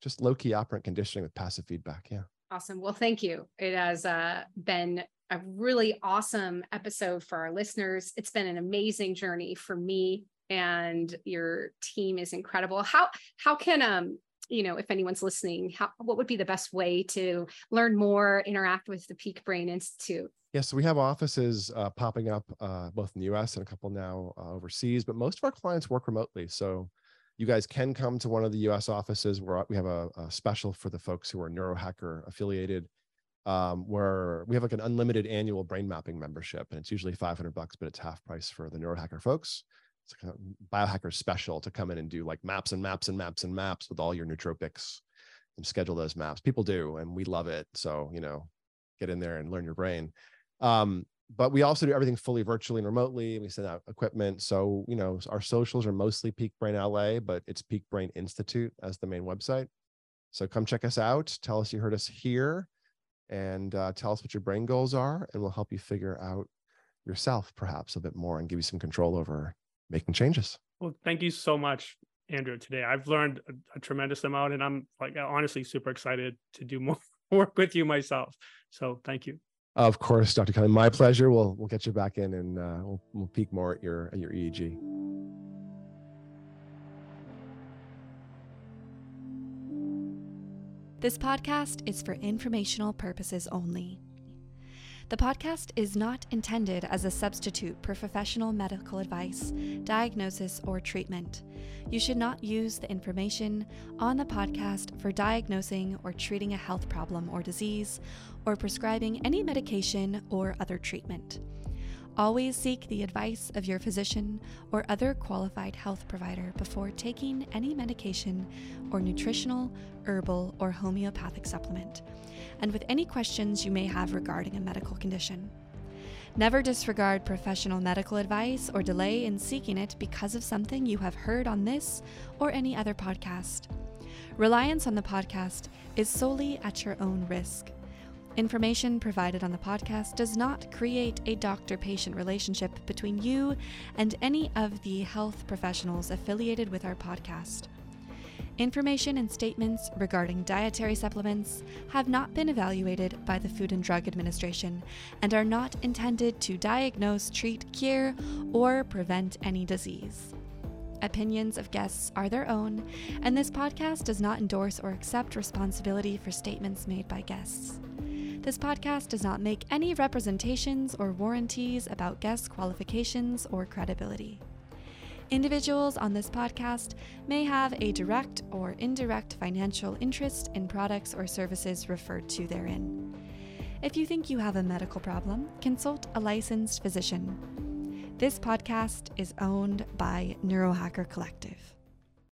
just low key operant conditioning with passive feedback. Yeah. Awesome. Well, thank you. It has uh, been a really awesome episode for our listeners. It's been an amazing journey for me and your team is incredible. How how can um you know if anyone's listening, how what would be the best way to learn more, interact with the Peak Brain Institute? Yes, yeah, so we have offices uh, popping up uh, both in the U.S. and a couple now uh, overseas, but most of our clients work remotely. So you guys can come to one of the U.S. offices where we have a, a special for the folks who are neurohacker affiliated um, where we have like an unlimited annual brain mapping membership, and it's usually 500 bucks, but it's half price for the neurohacker folks. It's like a biohacker special to come in and do like maps and maps and maps and maps with all your nootropics and schedule those maps. People do, and we love it. So you know, get in there and learn your brain. Um, but we also do everything fully virtually and remotely. We send out equipment. So, you know, our socials are mostly Peak Brain LA, but it's Peak Brain Institute as the main website. So come check us out. Tell us you heard us here and uh, tell us what your brain goals are, and we'll help you figure out yourself perhaps a bit more and give you some control over making changes. Well, thank you so much, Andrew. Today I've learned a, a tremendous amount, and I'm like honestly super excited to do more work with you myself. So thank you. Of course, Dr. Kelly. My pleasure. We'll we'll get you back in, and uh, we'll we'll peek more at your at your EEG. This podcast is for informational purposes only. The podcast is not intended as a substitute for professional medical advice, diagnosis, or treatment. You should not use the information on the podcast for diagnosing or treating a health problem or disease, or prescribing any medication or other treatment. Always seek the advice of your physician or other qualified health provider before taking any medication or nutritional, herbal, or homeopathic supplement, and with any questions you may have regarding a medical condition. Never disregard professional medical advice or delay in seeking it because of something you have heard on this or any other podcast. Reliance on the podcast is solely at your own risk. Information provided on the podcast does not create a doctor patient relationship between you and any of the health professionals affiliated with our podcast. Information and statements regarding dietary supplements have not been evaluated by the Food and Drug Administration and are not intended to diagnose, treat, cure, or prevent any disease. Opinions of guests are their own, and this podcast does not endorse or accept responsibility for statements made by guests. This podcast does not make any representations or warranties about guest qualifications or credibility. Individuals on this podcast may have a direct or indirect financial interest in products or services referred to therein. If you think you have a medical problem, consult a licensed physician. This podcast is owned by Neurohacker Collective.